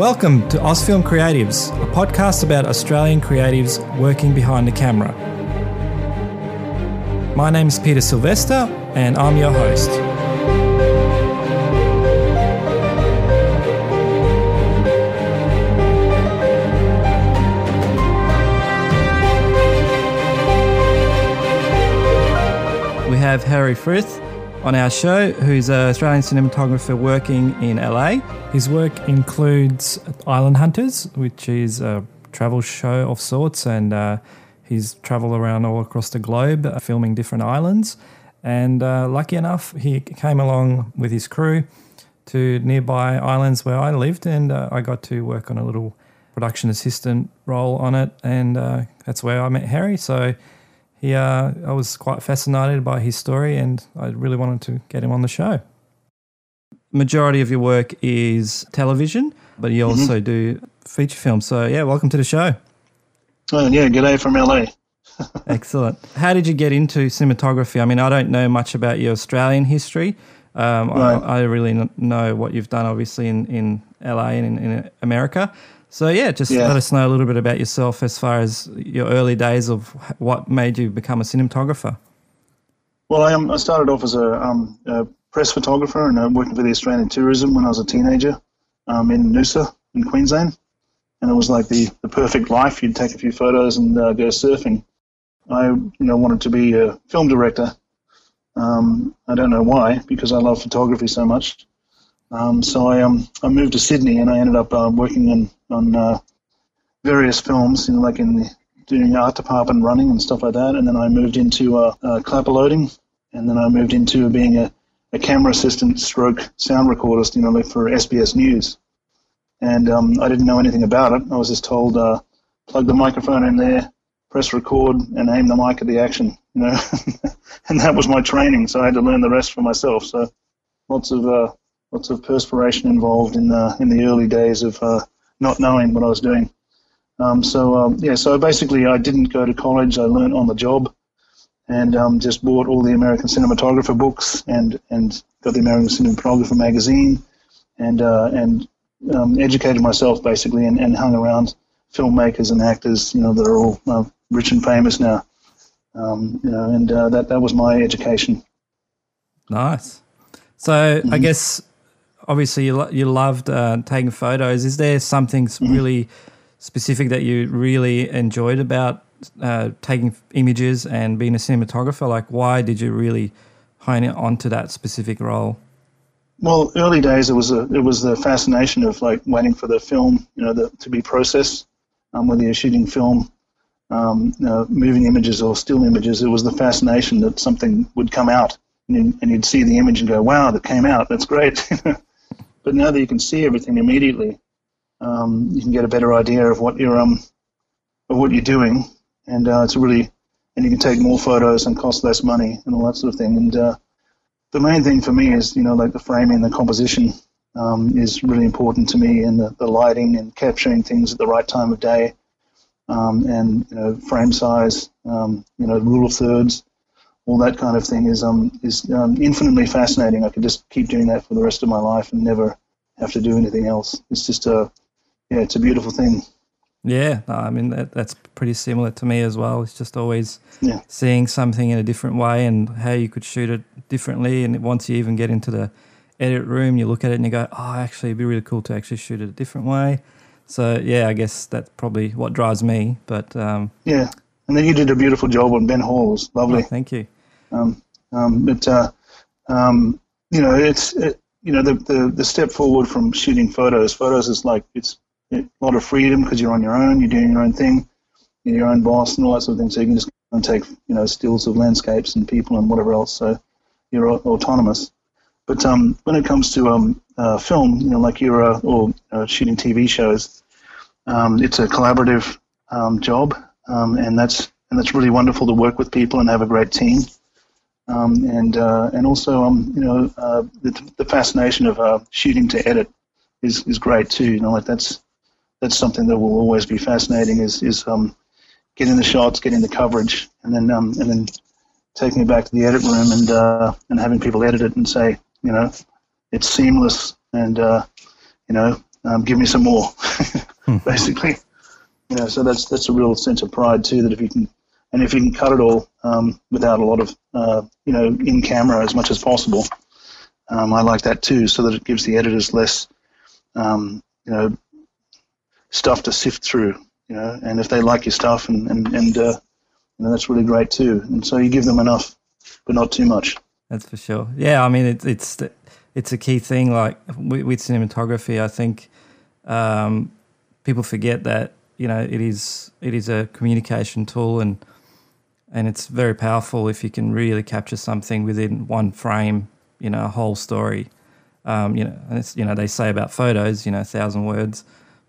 Welcome to Ozfilm Creatives, a podcast about Australian creatives working behind the camera. My name is Peter Sylvester, and I'm your host. We have Harry Frith on our show, who's an Australian cinematographer working in LA. His work includes Island Hunters, which is a travel show of sorts, and uh, he's traveled around all across the globe uh, filming different islands. And uh, lucky enough, he came along with his crew to nearby islands where I lived, and uh, I got to work on a little production assistant role on it, and uh, that's where I met Harry. So he, uh, I was quite fascinated by his story, and I really wanted to get him on the show. Majority of your work is television, but you also do feature films. So yeah, welcome to the show. Oh, yeah, g'day from LA. Excellent. How did you get into cinematography? I mean, I don't know much about your Australian history. Um, Right. I, I really know what you've done, obviously, in, in LA and in, in America. So, yeah, just Yeah. let us know a little bit about yourself as far as your early days of what made you become a cinematographer. Well, I, um, I started off as a, um, a press photographer and uh, working for the Australian Tourism when I was a teenager um, in Noosa in Queensland. And it was like the, the perfect life. You'd take a few photos and uh, go surfing. I, you know, wanted to be a film director. Um, I don't know why, because I love photography so much. Um, so I, um, I moved to Sydney and I ended up uh, working on, on uh, various films, you know, like in the, doing art department running and stuff like that. And then I moved into uh, uh, clapper loading, and then I moved into being a, a camera assistant stroke sound recordist, you know, for SBS News. And um, I didn't know anything about it. I was just told uh, plug the microphone in there, press record, and aim the mic at the action, you know. and that was my training, so I had to learn the rest for myself. So lots of uh, lots of perspiration involved in the in the early days of uh, not knowing what I was doing. Um, so um, yeah, so basically, I didn't go to college. I learned on the job, and um, just bought all the American cinematographer books and and got the American Cinematographer magazine, and uh, and um, educated myself basically, and, and hung around filmmakers and actors, you know, that are all uh, rich and famous now. Um, you know, and uh, that that was my education. Nice. So, I guess obviously you, lo- you loved uh, taking photos. Is there something s- really specific that you really enjoyed about uh, taking images and being a cinematographer? Like, why did you really hone it onto that specific role? Well, early days it was a it was the fascination of like waiting for the film, you know, the, to be processed. Um, whether you're shooting film, um, you know, moving images or still images, it was the fascination that something would come out, and, and you'd see the image and go, "Wow, that came out. That's great." but now that you can see everything immediately, um, you can get a better idea of what you're um of what you're doing, and uh, it's really and you can take more photos and cost less money and all that sort of thing. And uh, the main thing for me is, you know, like the framing, the composition um, is really important to me, and the, the lighting and capturing things at the right time of day, um, and you know, frame size, um, you know, rule of thirds, all that kind of thing is um is um, infinitely fascinating. I could just keep doing that for the rest of my life and never have to do anything else. It's just a yeah, it's a beautiful thing. Yeah, I mean that, that's pretty similar to me as well. It's just always Yeah. seeing something in a different way and how you could shoot it differently. And once you even get into the edit room, you look at it and you go, "Oh, actually, it'd be really cool to actually shoot it a different way." So yeah, I guess that's probably what drives me. But um, Yeah, and then you did a beautiful job on Ben Hall. It was lovely. oh, thank you. Um, um, but uh, um, you know, it's it, you know the, the the step forward from shooting photos. Photos is like it's a lot of freedom because you're on your own. You're doing your own thing. You're your own boss and all that sort of thing. So you can just and take you know stills of landscapes and people and whatever else. So you're au- autonomous. But um, when it comes to um, uh, film, you know, like you're uh, or uh, shooting TV shows, um, it's a collaborative um, job, um, and that's and that's really wonderful to work with people and have a great team um, and uh, and also um, you know uh, the, the fascination of uh, shooting to edit is, is great too. You know, like that's that's something that will always be fascinating. Is is um, getting the shots, getting the coverage, and then um, and then taking it back to the edit room and uh, and having people edit it and say, you know, it's seamless and uh, you know um, give me some more, basically. You know, so that's that's a real sense of pride too. That if you can, and if you can cut it all um, without a lot of, uh, you know, in camera as much as possible, um, I like that too. So that it gives the editors less, um, you know, stuff to sift through. You know, and if they like your stuff, and and and uh, you know, that's really great too. And so you give them enough, but not too much. That's for sure. Yeah, I mean, it's it's it's a key thing. Like with, with cinematography, I think um, people forget that you know it is it is a communication tool and and it's very powerful if you can really capture something within one frame. You know, a whole story. Um, you know, and it's you know they say about photos, you know, a thousand words,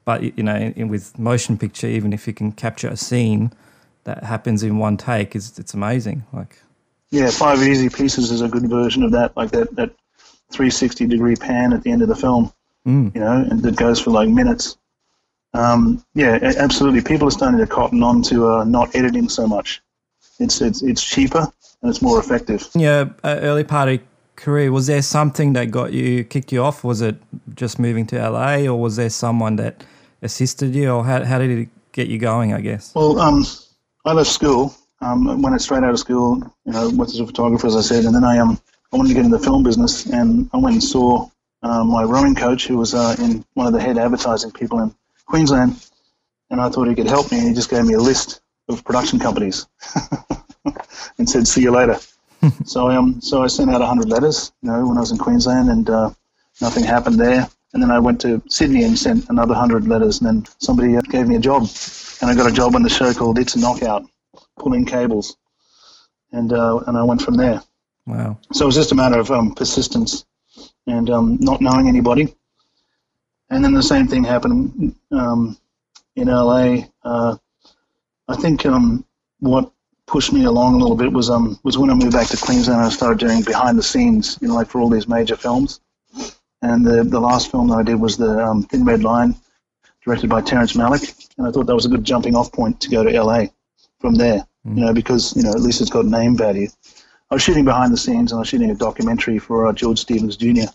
but you know, in, in, with motion picture, even if you can capture a scene that happens in one take, is it's amazing. Like yeah, Five Easy Pieces is a good version of that, like that, that 360 degree pan at the end of the film, mm. you know, and that goes for like minutes. Um, yeah, absolutely. People are starting to cotton on to uh, not editing so much. It's, it's, it's cheaper and it's more effective. Yeah, uh, early part of career, was there something that got you, kicked you off? Was it just moving to LA or was there someone that assisted you or how, how did it get you going, I guess? Well, um, I left school um, went straight out of school, you know, went as a photographer, as I said, and then I um, I wanted to get into the film business, and I went and saw um, my rowing coach, who was uh, in one of the head advertising people in Queensland, and I thought he could help me, and he just gave me a list of production companies, and said, "See you later." so I um, so I sent out hundred letters, you know, when I was in Queensland, and uh, nothing happened there. And then I went to Sydney and sent another hundred letters, and then somebody uh, gave me a job, and I got a job on the show called It's a Knockout pulling cables, and uh, and I went from there. Wow! So it was just a matter of um, persistence and um, not knowing anybody. And then the same thing happened um, in LA. Uh, I think um, what pushed me along a little bit was um was when I moved back to Queensland. And I started doing behind the scenes, you know, like for all these major films. And the the last film that I did was the um, Thin Red Line, directed by Terrence Malick, and I thought that was a good jumping off point to go to LA from there mm. you know, because you know at least it's got name value. I was shooting behind the scenes and I was shooting a documentary for uh, George Stevens Jr.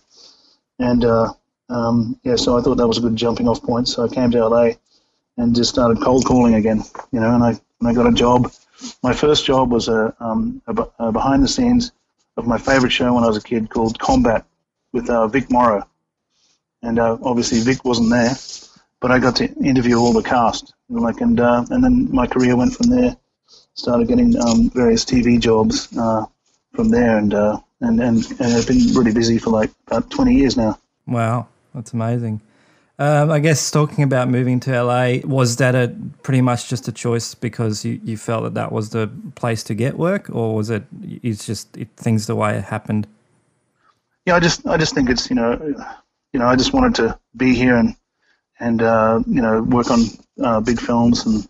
And uh, um, yeah, so I thought that was a good jumping off point. So I came to LA and just started cold calling again, you know, and I, and I got a job. My first job was a, um, a, a behind the scenes of my favorite show when I was a kid called Combat with uh, Vic Morrow. And uh, obviously Vic wasn't there, but I got to interview all the cast. Like, and, uh, and then my career went from there started getting um, various TV jobs uh, from there, and, uh, and and and I've been really busy for like about twenty years now. Wow, that's amazing. Um, I guess talking about moving to LA, was that a pretty much just a choice because you, you felt that that was the place to get work, or was it it's just it, things the way it happened? Yeah, I just I just think it's you know you know I just wanted to be here and and uh, you know work on uh, big films and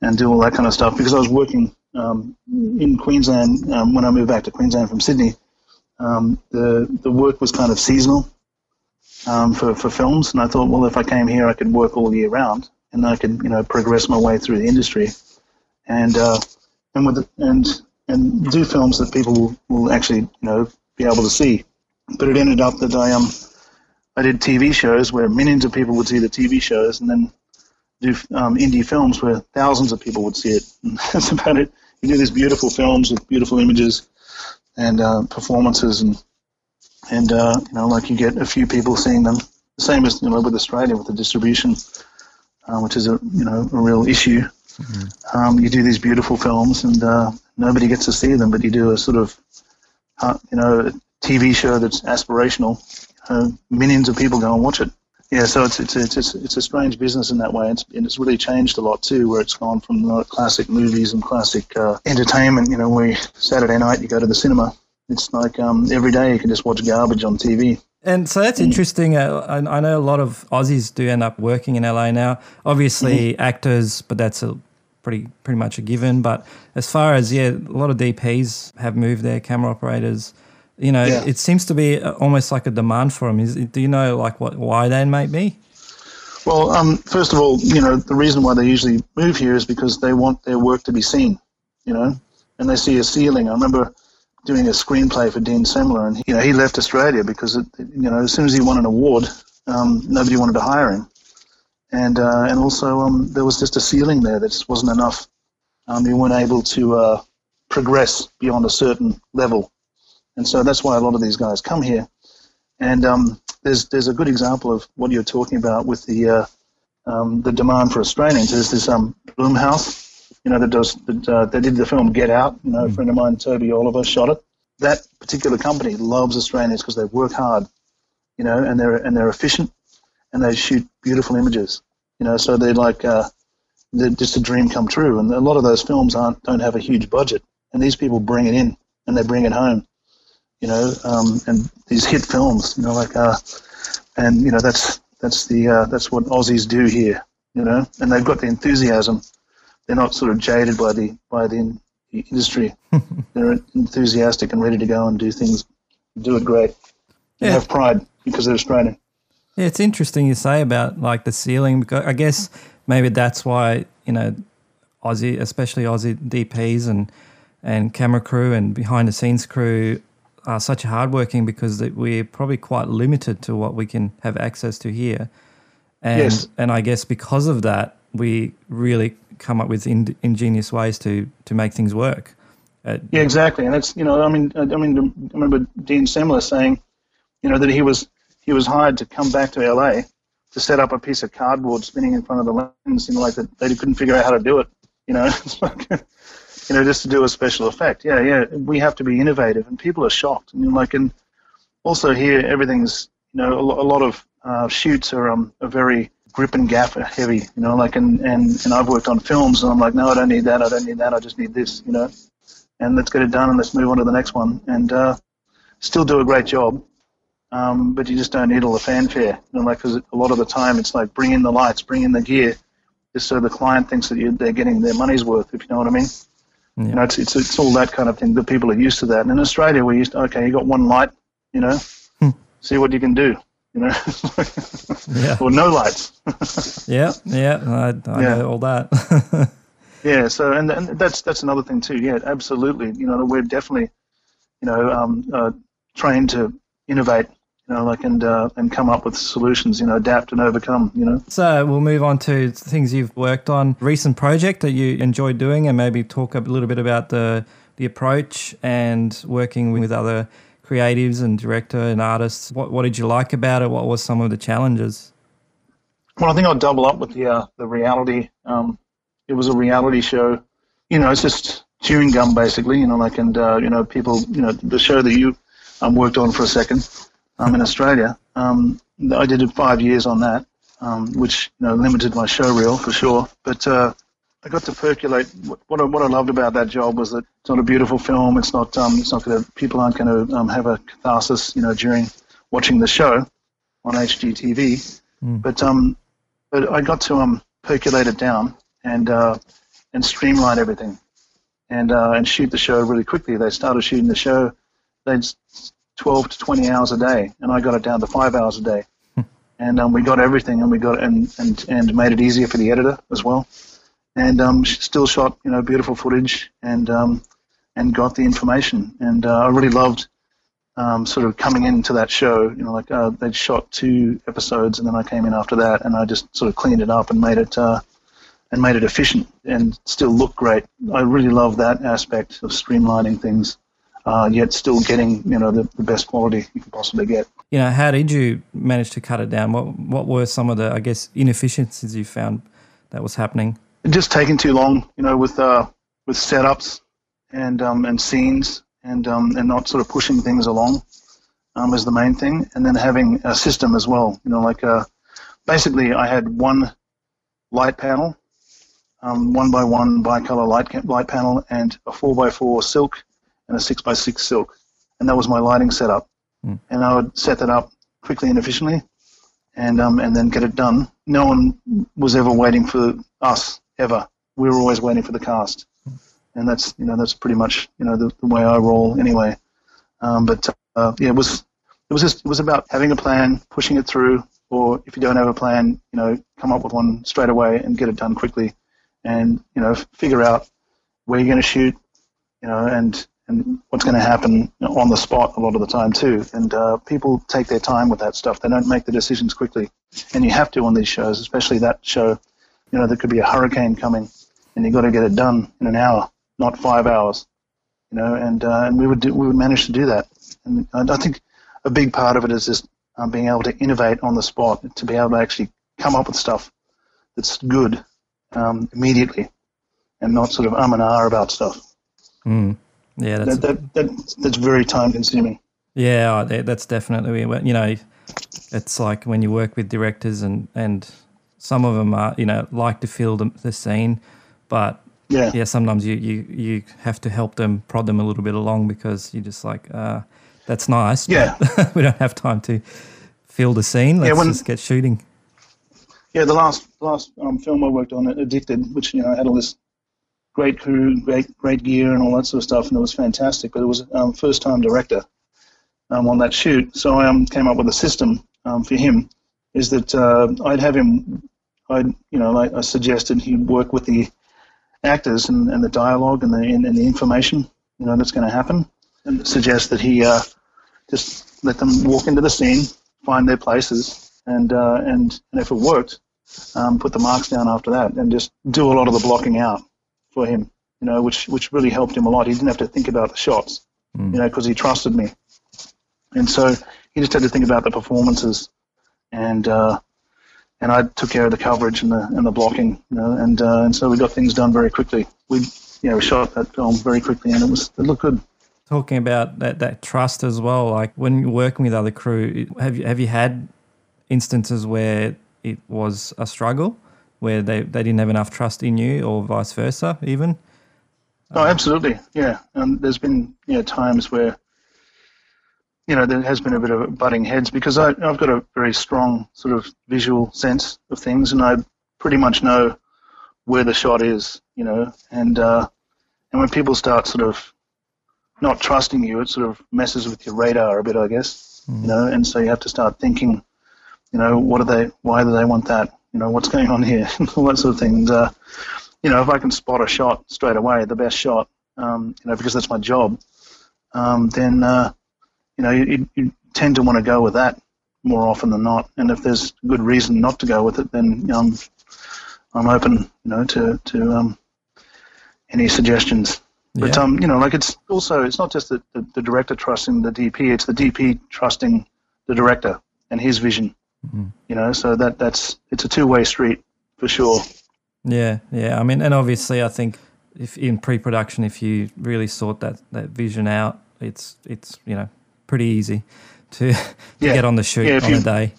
and do all that kind of stuff because I was working um, in Queensland um, when I moved back to Queensland from Sydney. Um, the the work was kind of seasonal um, for for films, and I thought, well, if I came here, I could work all year round, and I could you know progress my way through the industry, and uh, and with the, and and do films that people will, will actually you know be able to see. But it ended up that I um I did TV shows where millions of people would see the TV shows, and then do um, indie films where thousands of people would see it. And that's about it. You do these beautiful films with beautiful images and uh, performances, and and uh, you know, like you get a few people seeing them. The same as you know with Australia with the distribution, uh, which is a you know a real issue. Mm-hmm. Um, you do these beautiful films, and uh, nobody gets to see them, but you do a sort of uh, you know TV show that's aspirational. Uh, millions of people go and watch it yeah, so it's it's it's it's a strange business in that way, it's, and it's really changed a lot too, where it's gone from the classic movies and classic uh, entertainment. You know, where Saturday night you go to the cinema. It's like um, every day you can just watch garbage on TV. And so that's interesting. Uh, I, I, know a lot of Aussies do end up working in LA now. Obviously, mm-hmm. actors, but that's a pretty pretty much a given. But as far as yeah, a lot of DPs have moved there, camera operators. You know, yeah. it seems to be almost like a demand for them. Is do you know like what why that might be? Well, um, first of all, you know the reason why they usually move here is because they want their work to be seen. You know, and they see a ceiling. I remember doing a screenplay for Dean Semler, and you know he left Australia because it, you know as soon as he won an award, um, nobody wanted to hire him, and uh, and also um, there was just a ceiling there that just wasn't enough. Um, you weren't able to uh, progress beyond a certain level, and so that's why a lot of these guys come here. And um, there's there's a good example of what you're talking about with the uh, um, the demand for Australians. There's this um, Blumhouse, you know, that does that, uh, they did the film Get Out. You know, a friend of mine, Toby Oliver, shot it. That particular company loves Australians because they work hard, you know, and they're and they're efficient, and they shoot beautiful images. You know, so they're like uh, they're just a dream come true. And a lot of those films aren't don't have a huge budget, and these people bring it in and they bring it home you know, um, and these hit films, you know, like, uh, and you know, that's that's the uh, that's what Aussies do here, you know, and they've got the enthusiasm. They're not sort of jaded by the by the, industry. they're enthusiastic and ready to go and do things, do it great. They yeah. have pride because they're Australian. Yeah, it's interesting you say about like the ceiling because I guess maybe that's why you know Aussie, especially Aussie DPs and and camera crew and behind the scenes crew are such hardworking because we're probably quite limited to what we can have access to here. And, yes. and I guess because of that, we really come up with in, ingenious ways to, to make things work. Uh, yeah, exactly. And it's, you know, I mean, I mean, I remember Dean Semler saying, you know, that he was, he was hired to come back to LA to set up a piece of cardboard spinning in front of the lens, you know, like that they couldn't figure out how to do it. You know, you know, just to do a special effect. Yeah, yeah, we have to be innovative, and people are shocked. I mean, like, and also here, everything's, you know, a, a lot of uh, shoots are um are very grip and gaff heavy, you know, like, and, and, and I've worked on films, and I'm like, no, I don't need that, I don't need that, I just need this, you know, and let's get it done, and let's move on to the next one, and uh, still do a great job. Um, but you just don't need all the fanfare, you know, like, because a lot of the time it's like bring in the lights, bring in the gear, just so the client thinks that you, they're getting their money's worth, if you know what I mean. Yeah. You know, it's, it's it's all that kind of thing. The people are used to that. And in Australia, we're used to, okay, you got one light, you know, hmm. see what you can do, you know, yeah. or no lights. yeah, yeah, I, I yeah. know all that. yeah, so and, and that's that's another thing too. Yeah, absolutely. You know, we're definitely, you know, um, uh, trained to innovate you know, like and uh, and come up with solutions, you know, adapt and overcome, you know. So we'll move on to things you've worked on, recent project that you enjoyed doing, and maybe talk a little bit about the the approach and working with other creatives and director and artists. What what did you like about it? What was some of the challenges? Well, I think I'll double up with the uh, the reality. Um, it was a reality show. You know, it's just chewing gum basically. You know, like and uh, you know, people. You know, the show that you um, worked on for a second um, in Australia. Um, I did five years on that, um, which you know limited my show reel for sure. But uh, I got to percolate. What I, what I loved about that job was that it's not a beautiful film. It's not um, it's not going to people aren't going to um, have a catharsis, you know, during watching the show on HGTV. Mm. But um, but I got to um percolate it down and uh, and streamline everything and uh, and shoot the show really quickly. They started shooting the show. They'd 12 to 20 hours a day, and I got it down to five hours a day. Hmm. and um, we got everything, and we got and, and and made it easier for the editor as well. And um, still shot you know beautiful footage and um, and got the information. And uh, I really loved um, sort of coming into that show. You know, like uh, they'd shot two episodes, and then I came in after that, and I just sort of cleaned it up and made it. Uh, and made it efficient and still look great. I really love that aspect of streamlining things uh, yet still getting you know the, the best quality you can possibly get. You know, how did you manage to cut it down? What what were some of the I guess inefficiencies you found that was happening? Just taking too long, you know, with uh, with setups and um, and scenes and um, and not sort of pushing things along um, is the main thing, and then having a system as well. You know, like uh, basically I had one light panel, um, one by one bicolor light light panel, and a four by four silk and a six by six silk, and that was my lighting setup. Mm. And I would set that up quickly and efficiently, and um, and then get it done. No one was ever waiting for us ever. We were always waiting for the cast, and that's you know that's pretty much you know the, the way I roll anyway. Um, but uh, yeah, it was it was just it was about having a plan, pushing it through, or if you don't have a plan, you know, come up with one straight away and get it done quickly, and you know, figure out where you're going to shoot, you know, and and what's going to happen on the spot a lot of the time too. And uh, people take their time with that stuff. They don't make the decisions quickly, and you have to on these shows, especially that show. You know, there could be a hurricane coming, and you've got to get it done in an hour, not five hours. You know, and uh, and we would do, we would manage to do that. And I think a big part of it is just um, being able to innovate on the spot, to be able to actually come up with stuff that's good um, immediately, and not sort of um and ah about stuff. Mm. Yeah, that's that, that, that, that's very time consuming. Yeah, that's definitely you know, it's like when you work with directors and and some of them are you know like to feel the, the scene, but yeah, yeah, sometimes you you you have to help them prod them a little bit along because you're just like, uh, that's nice. Yeah, we don't have time to feel the scene. Let's yeah, when, just get shooting. Yeah, the last last um, film I worked on, Addicted, which you know had all this great crew, great great gear, and all that sort of stuff, and it was fantastic. But it was um, first time director um, on that shoot, so I um, came up with a system um, for him. Is that uh, I'd have him, I'd you know I, I suggested he work with the actors and, and the dialogue and the and, and the information you know that's going to happen, and suggest that he uh, just let them walk into the scene, find their places, and uh, and, and if it worked, um, put the marks down after that, and just do a lot of the blocking out for him. You know, which which really helped him a lot. He didn't have to think about the shots, mm. you know, because he trusted me, and so he just had to think about the performances, and uh, and I took care of the coverage and the and the blocking, you know, and uh, and so we got things done very quickly. We you know we shot that film very quickly, and it was it looked good. Talking about that, that trust as well like when you're working with other crew have you have you had instances where it was a struggle where they, they didn't have enough trust in you or vice versa even? Oh absolutely. Yeah. And there's been you know times where you know there has been a bit of butting heads because I, i've got a very strong sort of visual sense of things and i pretty much know where the shot is you know and uh, and when people start sort of not trusting you, it sort of messes with your radar a bit, I guess. Mm. You know, and so you have to start thinking, you know, what do they? Why do they want that? You know, what's going on here? All that sort of thing. And, uh, you know, if I can spot a shot straight away, the best shot, um, you know, because that's my job, um, then uh, you know you, you tend to want to go with that more often than not. And if there's good reason not to go with it, then um, I'm open, you know, to to um, any suggestions. But yeah. um, you know, like it's also it's not just the, the, the, director trusting the DP; it's the DP trusting the director and his vision. Mm-hmm. You know, so that that's it's a two way street for sure. Yeah, yeah. I mean, and obviously, I think if in pre-production, if you really sort that that vision out, it's it's you know pretty easy to, to yeah. get on the shoot yeah, on you, a day.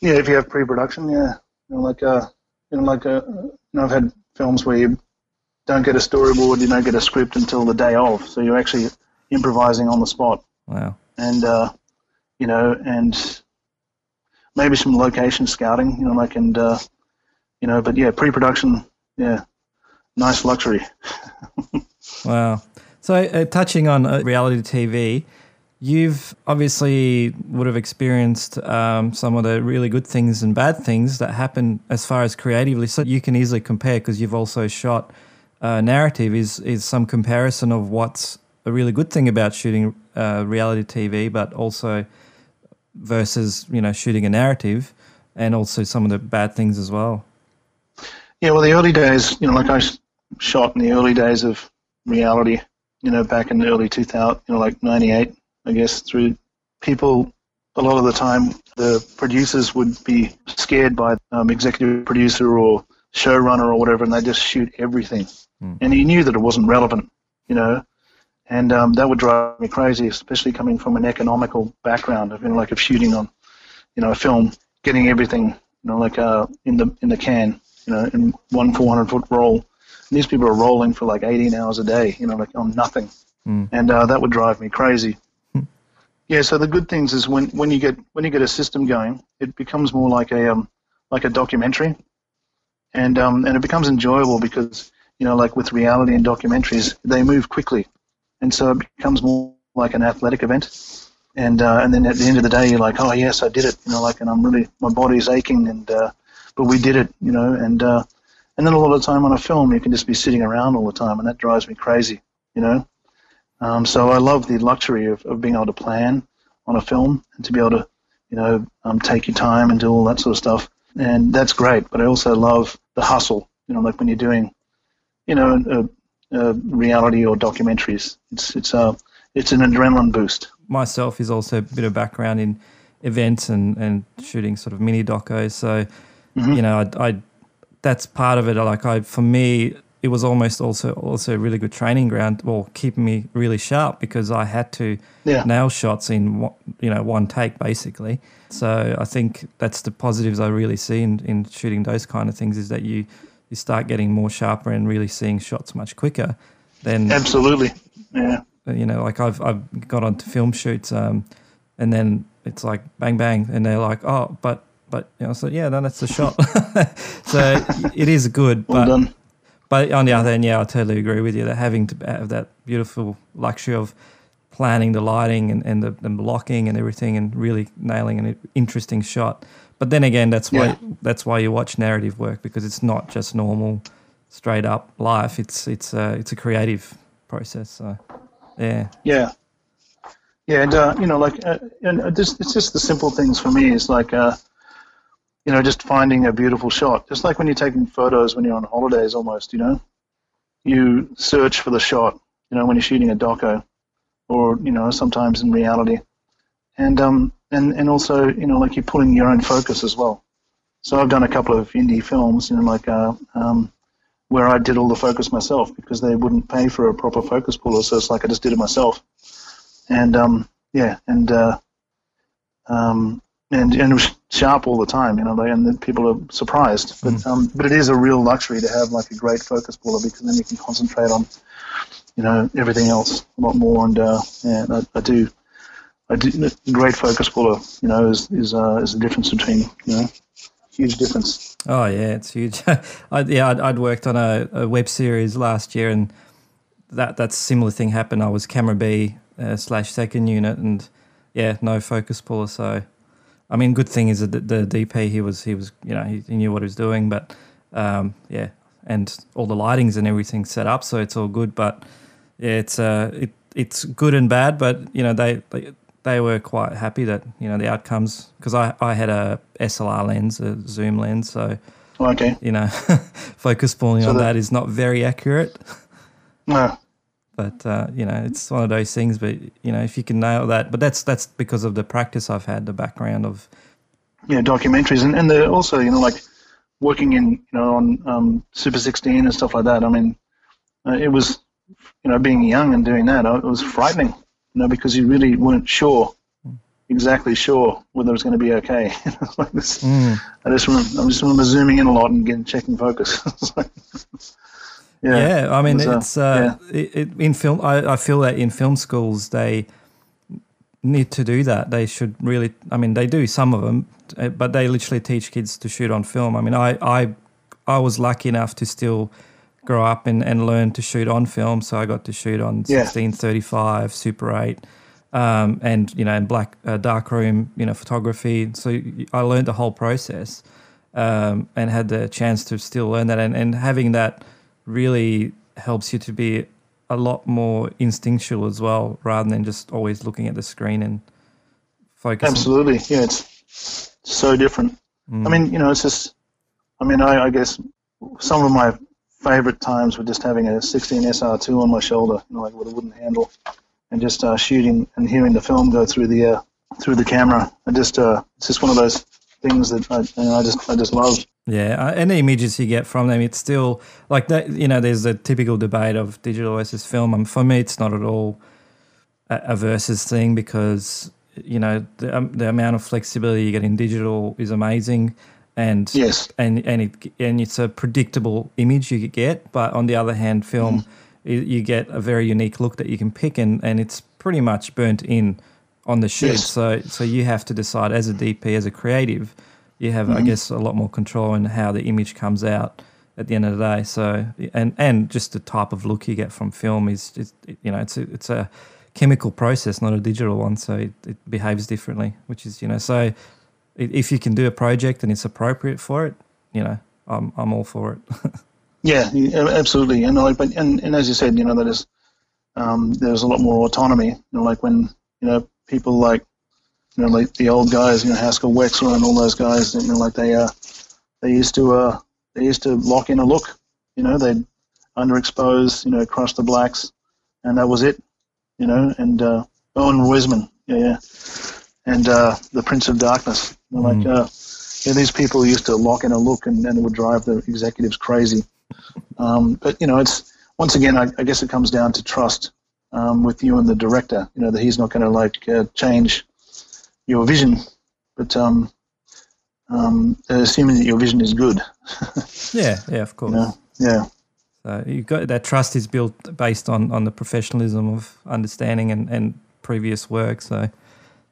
Yeah, if you have pre-production, yeah, you know, like uh, you know, like uh, you know, I've had films where you don't get a storyboard, you don't get a script until the day of. So you're actually improvising on the spot. Wow. And uh, you know, and maybe some location scouting, you know, like and uh, you know, but yeah, pre-production, yeah, nice luxury. wow. So uh, touching on uh, reality TV, you've obviously would have experienced um, some of the really good things and bad things that happen as far as creatively. So you can easily compare because you've also shot uh, narrative is is some comparison of what's a really good thing about shooting uh, reality TV, but also versus you know shooting a narrative, and also some of the bad things as well. Yeah, well, the early days, you know, like I shot in the early days of reality, you know, back in the early 2000, you know, like 98, I guess, through people, a lot of the time, the producers would be scared by um, executive producer or showrunner or whatever, and they just shoot everything mm. and he knew that it wasn't relevant, you know, and um, that would drive me crazy, especially coming from an economical background of you know, like of shooting on, you know, a film, getting everything, you know, like uh, in the in the can, you know, in one 400 foot roll. And these people are rolling for like 18 hours a day, you know, like on nothing, mm. and uh, that would drive me crazy. Yeah, so the good things is when, when you get when you get a system going, it becomes more like a um, like a documentary, and um, and it becomes enjoyable because you know, like with reality and documentaries, they move quickly, and so it becomes more like an athletic event. And uh, and then at the end of the day, you're like, oh yes, I did it. You know, like, and I'm really my body's aching, and uh, but we did it. You know, and uh, and then a lot of time on a film, you can just be sitting around all the time, and that drives me crazy. You know, Um, so I love the luxury of, of being able to plan on a film and to be able to, you know, um, take your time and do all that sort of stuff. And that's great. But I also love the hustle. You know, like when you're doing, you know, a, a reality or documentaries. It's it's a it's an adrenaline boost. Myself is also a bit of background in events and, and shooting sort of mini docos. So, mm-hmm. you know, I, I that's part of it. Like I, for me, it was almost also also a really good training ground, well, keeping me really sharp because I had to yeah. nail shots in you know one take basically. So I think that's the positives I really see in, in shooting those kind of things is that you you start getting more sharper and really seeing shots much quicker. Then absolutely, yeah. You know, like I've I've got onto film shoots, um, and then it's like bang bang, and they're like, oh, but but you know, so yeah, no, that's the shot. so it is good, well but done. But on the other hand, yeah, I totally agree with you that having to have that beautiful luxury of planning the lighting and, and the, the blocking and everything and really nailing an interesting shot. But then again, that's why yeah. that's why you watch narrative work because it's not just normal, straight up life. It's it's a it's a creative process. So, yeah. Yeah. Yeah, and uh, you know, like, uh, and just, it's just the simple things for me. It's like, uh, you know, just finding a beautiful shot. Just like when you're taking photos when you're on holidays, almost, you know, you search for the shot. You know, when you're shooting a doco, or you know, sometimes in reality, and um, and and also, you know, like you're pulling your own focus as well. So I've done a couple of indie films, you know, like uh, um, where I did all the focus myself because they wouldn't pay for a proper focus puller, so it's like I just did it myself. And um, yeah, and uh, um, and and sharp all the time, you know, and people are surprised. But mm. um, but it is a real luxury to have like a great focus puller because then you can concentrate on, you know, everything else a lot more. And uh, yeah, I, I do, I do. Great focus puller, you know, is is uh, is the difference between you know, huge difference. Oh yeah, it's huge. I, yeah, I'd, I'd, worked on a, a, web series last year, and that that similar thing happened. I was camera B uh, slash second unit, and yeah, no focus puller, so I mean, good thing is that the, the DP he was he was you know he, he knew what he was doing, but um, yeah, and all the lightings and everything set up, so it's all good. But yeah, it's uh it it's good and bad, but you know they they, they were quite happy that you know the outcomes because I I had a SLR lens, a zoom lens, so okay, you know, focus pulling so on that is not very accurate. No. But uh, you know, it's one of those things. But you know, if you can nail that, but that's that's because of the practice I've had, the background of yeah, documentaries, and and the also you know like working in you know on um, Super 16 and stuff like that. I mean, uh, it was you know being young and doing that, it was frightening. You know, because you really weren't sure exactly sure whether it was going to be okay. like this, mm. I just remember, I just remember zooming in a lot and getting checking focus. Yeah, yeah I mean, it was, it's uh, yeah. it, it, in film. I, I feel that in film schools they need to do that. They should really. I mean, they do some of them, uh, but they literally teach kids to shoot on film. I mean, I I I was lucky enough to still grow up and, and learn to shoot on film. So I got to shoot on yeah. 1635, Super 8, um, and you know, in black uh, dark room, you know, photography. So I learned the whole process um, and had the chance to still learn that. And, and having that really helps you to be a lot more instinctual as well, rather than just always looking at the screen and focusing. Absolutely, yeah, it's so different. Mm. I mean, you know, it's just. I mean, I, I guess some of my favorite times were just having a 16 SR2 on my shoulder, you know, like with a wooden handle, and just uh, shooting and hearing the film go through the uh, through the camera. And just uh, it's just one of those things that I, you know, I just I just love. Yeah, uh, any images you get from them, it's still like that. You know, there's a typical debate of digital versus film. And for me, it's not at all a, versus thing because you know the, um, the amount of flexibility you get in digital is amazing, and yes, and and it and it's a predictable image you get. But on the other hand, film. Mm. You, you get a very unique look that you can pick, and, and it's pretty much burnt in on the shoot. Yes. So so you have to decide as a DP, as a creative, you have, mm-hmm. I guess, a lot more control in how the image comes out at the end of the day. So, and and just the type of look you get from film is, just, you know, it's a, it's a chemical process, not a digital one. So it, it behaves differently, which is, you know, so if you can do a project and it's appropriate for it, you know, I'm I'm all for it. yeah, absolutely. And like, but and, and as you said, you know, that is um, there's a lot more autonomy. You know, like when you know people like you know like the old guys, you know Haskell Wexler and all those guys. You know, like they uh they used to uh they used to lock in a look. You know, they'd underexpose, you know, crush the blacks, and that was it. You know, and uh, Owen Roizman, yeah, yeah, and uh, the Prince of Darkness. You know, Like, uh, yeah, these people used to lock in a look, and, and it would drive the executives crazy. Um, but you know, it's once again, I, I guess it comes down to trust um, with you and the director. You know that he's not going to like uh, change your vision, but um, um, assuming that your vision is good. Yeah, yeah, of course. Yeah, yeah, So you got that trust is built based on on the professionalism of understanding and and previous work. So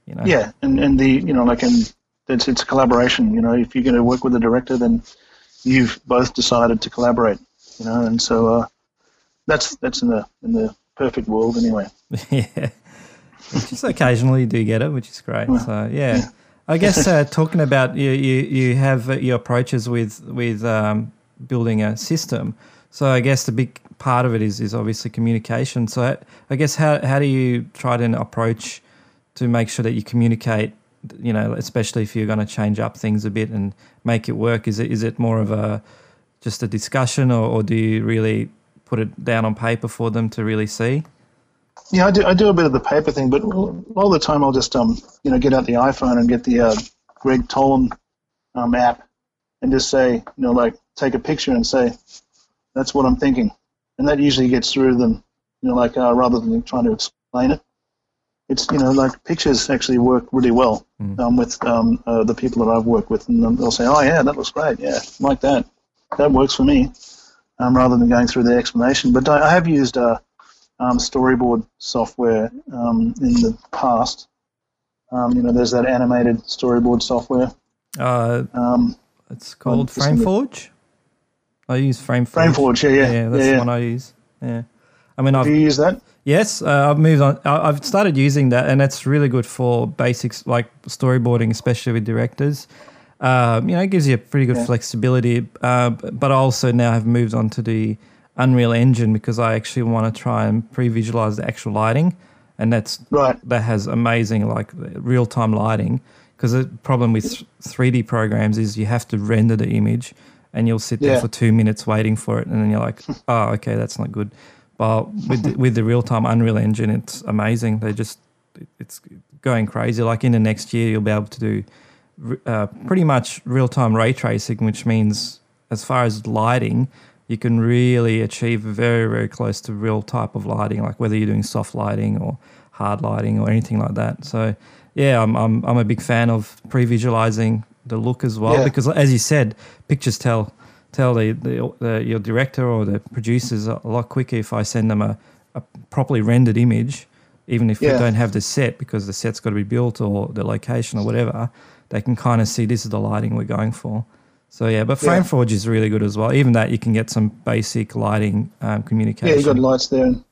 you know, yeah, and and the you know like and it's it's a collaboration. You know, if you're going to work with a director, then you've both decided to collaborate. You know, and so uh, that's that's in the in the perfect world anyway. yeah. Just occasionally you do get it, which is great. So yeah, I guess uh, talking about you, you, you have uh, your approaches with with um, building a system. So I guess the big part of it is is obviously communication. So I guess how how do you try to approach to make sure that you communicate? You know, especially if you're going to change up things a bit and make it work. Is it is it more of a just a discussion, or, or do you really put it down on paper for them to really see? Yeah, I do. I do a bit of the paper thing, but a lot of the time I'll just um you know get out the iPhone and get the uh, Gregg Toland um, app and just say you know like take a picture and say that's what I'm thinking, and that usually gets through them. You know, like uh, rather than trying to explain it, it's you know like pictures actually work really well um, with um, uh, the people that I've worked with, and they'll say, oh yeah, that looks great, yeah, like that, that works for me, um, rather than going through the explanation. But I I have used uh, um, storyboard software um, in the past. Um, you know, there's that animated storyboard software. Uh, Um, It's called FrameForge. I use FrameForge. FrameForge, yeah, yeah, yeah, that's yeah, the one I use. Yeah, I mean, do I've you use that? yes, uh, I've moved on. I- I've started using that, and that's really good for basics like storyboarding, especially with directors. Um, you know, it gives you a pretty good Yeah. flexibility. Uh, but I also now have moved on to the Unreal Engine because I actually want to try and pre-visualize the actual lighting, and that's Right. that has amazing like real time lighting. Because the problem with three D programs is you have to render the image, and you'll sit there Yeah. for two minutes waiting for it, and then you're like, oh, okay, that's not good. But with the, with the real time Unreal Engine, it's amazing. They just it's going crazy. Like in the next year, you'll be able to do uh, pretty much real time ray tracing, which means as far as lighting, you can really achieve very, very close to real type of lighting, like whether you're doing soft lighting or hard lighting or anything like that. So, yeah, I'm, I'm, I'm a big fan of pre visualizing the look as well Yeah. because, as you said, pictures tell tell the, the, the your director or the producers a lot quicker if I send them a, a properly rendered image, even if we Yeah. don't have the set because the set's got to be built or the location or whatever. They can kind of see this is the lighting we're going for. So yeah, but Yeah. FrameForge is really good as well. Even that you can get some basic lighting um, communication. Yeah, you got lights there, and,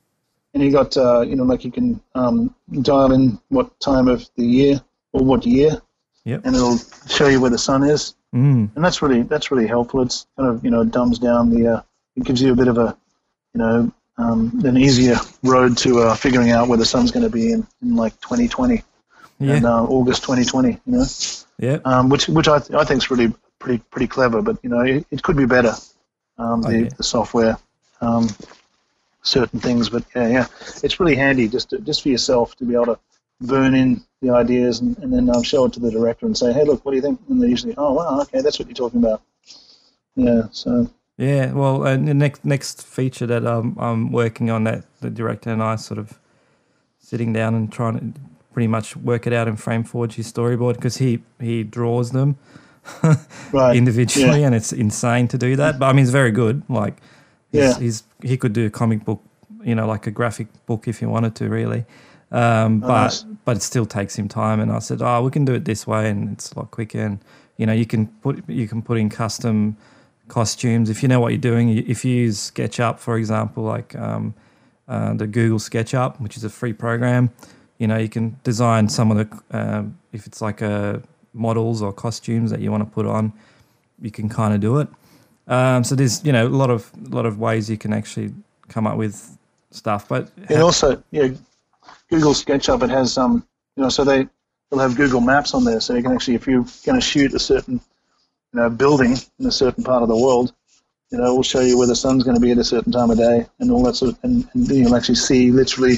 and you got uh, you know like you can um, dial in what time of the year or what year, Yep. and it'll show you where the sun is, Mm, and that's really that's really helpful. It's kind of you know dumbs down the uh, it gives you a bit of a you know um, an easier road to uh, figuring out where the sun's going to be in, in like 2020 yeah. and uh, August 2020. You know, yeah. um, which which I, th- I think is really pretty pretty clever. But you know, it, it could be better. Um, the, the software, um, certain things. But yeah, yeah, it's really handy just to, just for yourself to be able to burn in the ideas and, and then um, show it to the director and say, hey, look, what do you think? And they usually, oh wow, okay, that's what you're talking about. Yeah. So Yeah, well, and the next next feature that I'm I'm working on that the director and I sort of sitting down and trying to pretty much work it out in FrameForge his storyboard because he he draws them right. individually yeah. and it's insane to do that. But I mean, it's very good. Like, he's, Yeah. he's he could do a comic book, you know, like a graphic book if he wanted to, really. Um, Oh, but nice. but it still takes him time. And I said, oh, we can do it this way, and it's a lot quicker. And you know, you can put you can put in custom costumes if you know what you're doing. If you use SketchUp, for example, like um, uh, the Google SketchUp, which is a free program, you know, you can design some of the um, if it's like a models or costumes that you want to put on, you can kind of do it. Um, so there's you know a lot of a lot of ways you can actually come up with stuff. But And also, yeah, Google SketchUp it has um, you know, so they they'll have Google Maps on there, so you can actually, if you're going to shoot a certain, you know, building in a certain part of the world, you know, it will show you where the sun's going to be at a certain time of day and all that sort of, and, and you'll actually see literally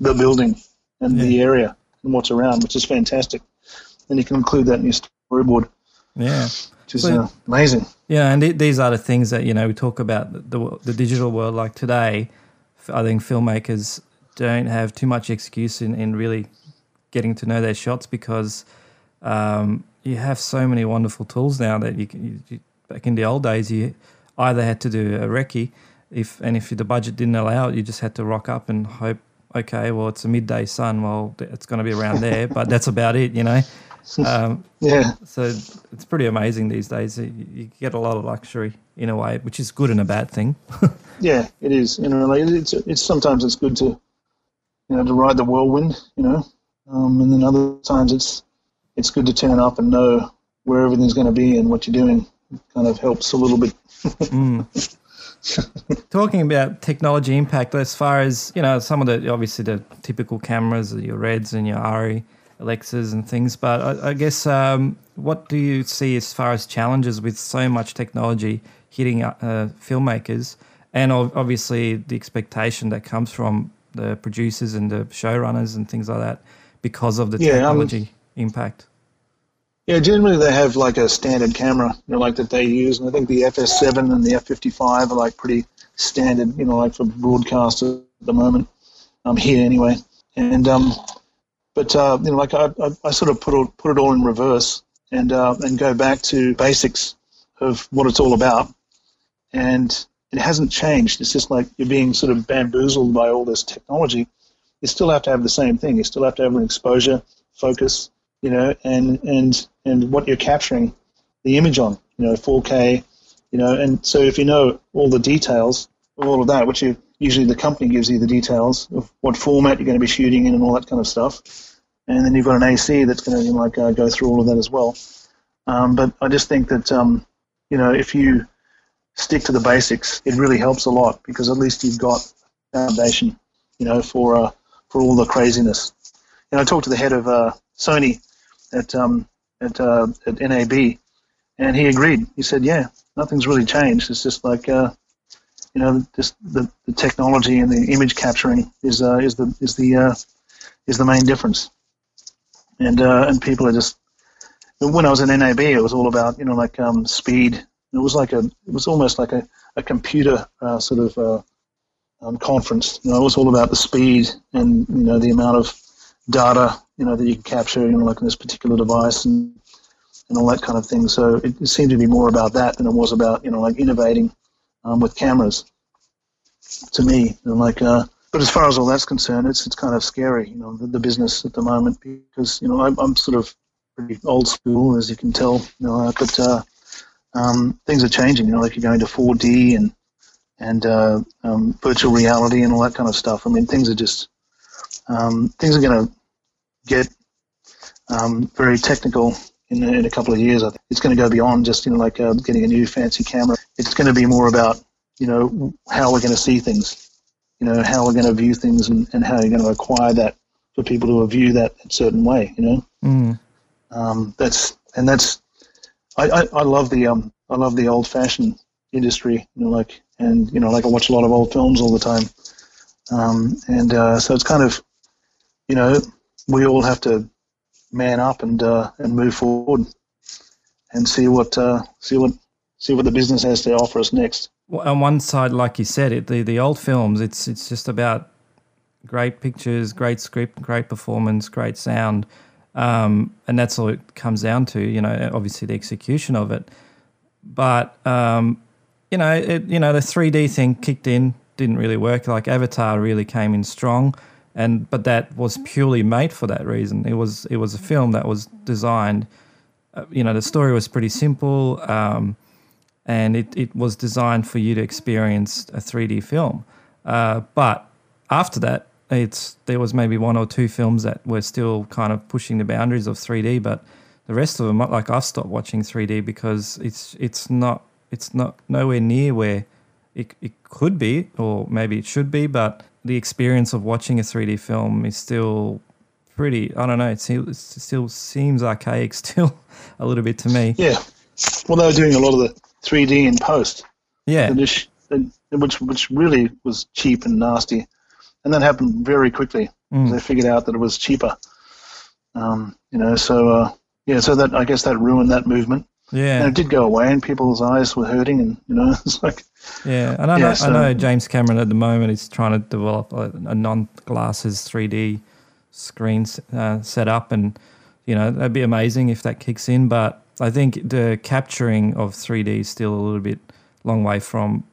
the building and the area and what's around, which is fantastic. And you can include that in your storyboard, yeah. which is uh, amazing. Yeah, and th- these are the things that you know we talk about the, the the digital world. Like today, I think filmmakers don't have too much excuse in, in really getting to know their shots because um, you have so many wonderful tools now that you can. You, you, back in the old days, you either had to do a recce, if and if the budget didn't allow it, you just had to rock up and hope. Okay, well, it's a midday sun. Well, it's going to be around there, but that's about it, you know. Um, Yeah, so it's pretty amazing these days. You, get a lot of luxury in a way, which is good and a bad thing. yeah, it is. You know, like it's it's sometimes it's good to, you know, to ride the whirlwind. You know, um, and then other times it's it's good to turn up and know where everything's going to be and what you're doing. It kind of helps a little bit. Talking about technology impact, as far as you know, some of the obviously the typical cameras, your Reds and your ARRI, Alexas and things. But I, I guess um, what do you see as far as challenges with so much technology hitting uh, filmmakers, and ob- obviously the expectation that comes from the producers and the showrunners and things like that because of the Yeah, um, technology impact. Yeah, generally they have like a standard camera, you know, like that they use, and I think the FS7 and the F55 are like pretty standard, you know, like for broadcast at the moment, um, here anyway. And um, but uh, you know, like I, I, I sort of put it, put it all in reverse and uh, and go back to basics of what it's all about, and it hasn't changed. It's just like you're being sort of bamboozled by all this technology. You still have to have the same thing. You still have to have an exposure, focus, you know, and and and what you're capturing the image on, you know, 4K, you know, and so if you know all the details of all of that, which you usually the company gives you the details of what format you're going to be shooting in and all that kind of stuff, and then you've got an AC that's going to you know, like uh, go through all of that as well. Um, but I just think that um, you know if you stick to the basics, it really helps a lot because at least you've got foundation, you know, for uh, for all the craziness. And I talked to the head of uh, Sony at um, at uh, at NAB, and he agreed. He said, "Yeah, nothing's really changed. It's just like uh, you know, just the, the technology and the image capturing is uh, is the is the is the main difference." And uh, and people are just when I was in NAB, it was all about you know like um, speed. It was like a it was almost like a a computer uh, sort of uh, um, conference. You know, it was all about the speed and you know the amount of data you know that you can capture, you know, like in this particular device and and all that kind of thing. So it, it seemed to be more about that than it was about you know like innovating um, with cameras. To me, and like, uh, but as far as all that's concerned, it's it's kind of scary, you know, the, the business at the moment because you know I'm, I'm sort of pretty old school as you can tell, you know, uh, but uh, um, things are changing. You know, like you're going to 4D and and uh, um, virtual reality and all that kind of stuff. I mean, things are just um, things are going to get um, very technical in, in a couple of years. I think it's going to go beyond just you know like uh, getting a new fancy camera. It's going to be more about you know how we're going to see things, you know how we're going to view things, and, and how you're going to acquire that for people to view that a certain way. You know, Mm. um, that's and that's I, I, I love the um I love the old fashioned industry. You know, like and you know like I watch a lot of old films all the time, um, and uh, so it's kind of you know we all have to man up and uh, and move forward and see what uh, see what see what the business has to offer us next. On one side, like you said, it the, the old films, it's it's just about great pictures, great script, great performance, great sound, um, and that's all it comes down to. You know, obviously the execution of it, but um, you know, it, you know, the three D thing kicked in, didn't really work. Like Avatar really came in strong, and but that was purely made for that reason. It was it was a film that was designed. Uh, you know, the story was pretty simple. Um, and it, it was designed for you to experience a 3D film. Uh, but after that, it's there was maybe one or two films that were still kind of pushing the boundaries of 3D, but the rest of them, like I've stopped watching 3D because it's it's not it's not nowhere near where it, it could be, or maybe it should be, but the experience of watching a 3D film is still pretty. I don't know. It still, still seems archaic, still a little bit to me. Yeah. Well, they were doing a lot of the 3D in post. Yeah. which which really was cheap and nasty, and that happened very quickly. Mm. They figured out that it was cheaper. Um, you know, so uh, yeah, so that I guess that ruined that movement. Yeah. And it did go away, and people's eyes were hurting, and you know, it's like Yeah, and I Yeah, know, so- I know James Cameron at the moment is trying to develop a, a non-glasses 3D screen uh, setup, and you know that'd be amazing if that kicks in. But I think the capturing of 3D is still a little bit long way from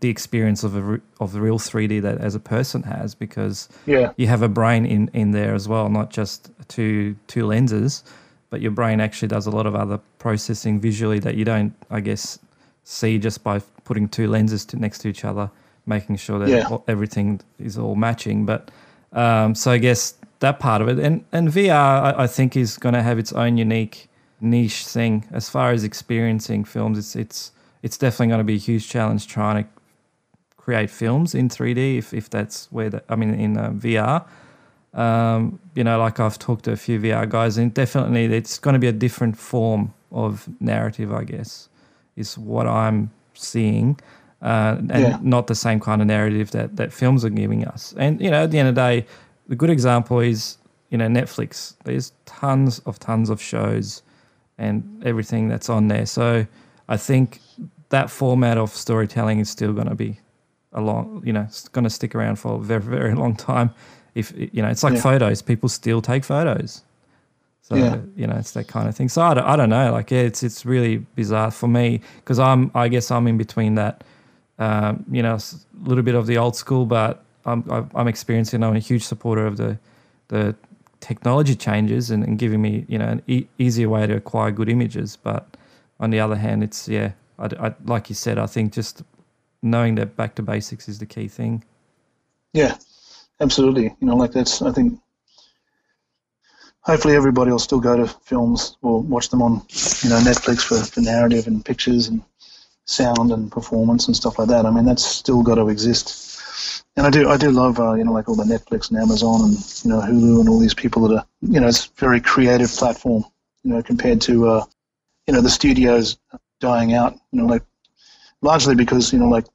the experience of a of the real 3D that as a person has, because yeah, you have a brain in, in there as well, not just two two lenses, but your brain actually does a lot of other processing visually that you don't, I guess, see just by putting two lenses to, next to each other, making sure that Yeah. everything is all matching. But um, so I guess that part of it, and and VR, I, I think is going to have its own unique niche thing as far as experiencing films. It's it's it's definitely going to be a huge challenge trying to create films in 3D if, if that's where the, I mean in uh, VR. Um, you know, like I've talked to a few VR guys, and definitely it's going to be a different form of narrative, I guess, is what I'm seeing, uh, and Yeah. not the same kind of narrative that that films are giving us. And you know, at the end of the day, the good example is you know Netflix. There's tons of tons of shows and everything that's on there. So I think that format of storytelling is still going to be a long, you know, it's going to stick around for a very, very long time. If you know, it's like Yeah. photos; people still take photos. So Yeah. you know, it's that kind of thing. So I don't, I don't know. Like, yeah, it's it's really bizarre for me because I'm, I guess, I'm in between that. Um, you know, a little bit of the old school, but I'm I'm I'm experiencing. I'm a huge supporter of the the technology changes and, and giving me you know an e- easier way to acquire good images. But on the other hand, it's yeah, I, I, like you said, I think just knowing that back to basics is the key thing. yeah, absolutely. You know, like that's I think. Hopefully, everybody will still go to films or watch them on, you know, Netflix for, for narrative and pictures and sound and performance and stuff like that. I mean, that's still got to exist. And I do, I do love, uh, you know, like all the Netflix and Amazon and you know Hulu and all these people that are, you know, it's a very creative platform, you know, compared to, uh, you know, the studios dying out. You know, like largely because you know, like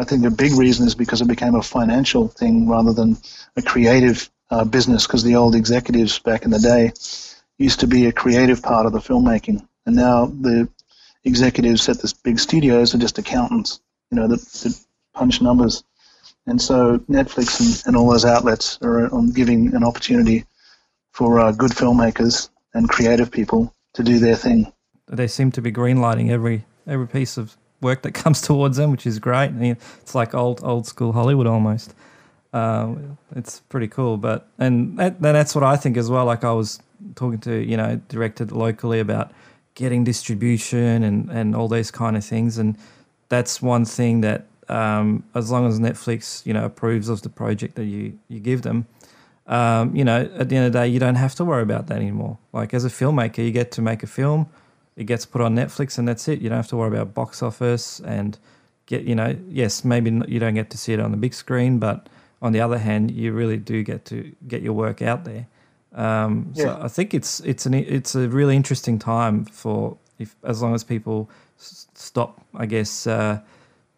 I think a big reason is because it became a financial thing rather than a creative uh, business. Because the old executives back in the day used to be a creative part of the filmmaking, and now the executives at the big studios are just accountants. You know, that, that punch numbers. And so Netflix and, and all those outlets are on giving an opportunity for uh, good filmmakers and creative people to do their thing. They seem to be greenlighting every every piece of work that comes towards them, which is great. It's like old old school Hollywood almost. Um, it's pretty cool, but and that, that's what I think as well. Like I was talking to you know directed locally about getting distribution and and all these kind of things, and that's one thing that um, as long as Netflix you know approves of the project that you you give them, um, you know at the end of the day you don't have to worry about that anymore. Like as a filmmaker, you get to make a film, it gets put on Netflix, and that's it. You don't have to worry about box office and get you know yes maybe you don't get to see it on the big screen, but on the other hand, you really do get to get your work out there. Um, Yeah. So I think it's it's an it's a really interesting time for if as long as people s- stop, I guess, uh,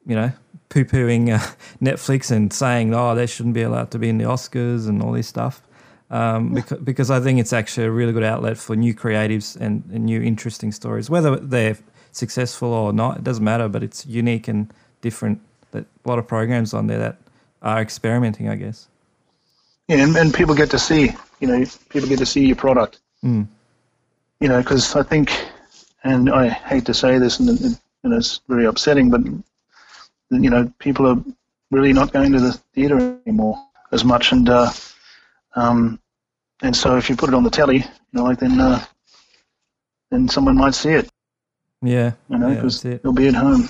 you know, poo pooing uh, Netflix and saying, oh, they shouldn't be allowed to be in the Oscars and all this stuff. Um, because, because I think it's actually a really good outlet for new creatives and, and new interesting stories, whether they're successful or not, it doesn't matter, but it's unique and different. That a lot of programs on there that are experimenting, I guess. Yeah, and, and people get to see, you know, people get to see your product. Mm. You know, because I think, and I hate to say this, and, and it's very upsetting, but you know, people are really not going to the theater anymore as much, and uh, um, and so if you put it on the telly, you know, like then uh, then someone might see it, Yeah, you know, because it. they'll be at home.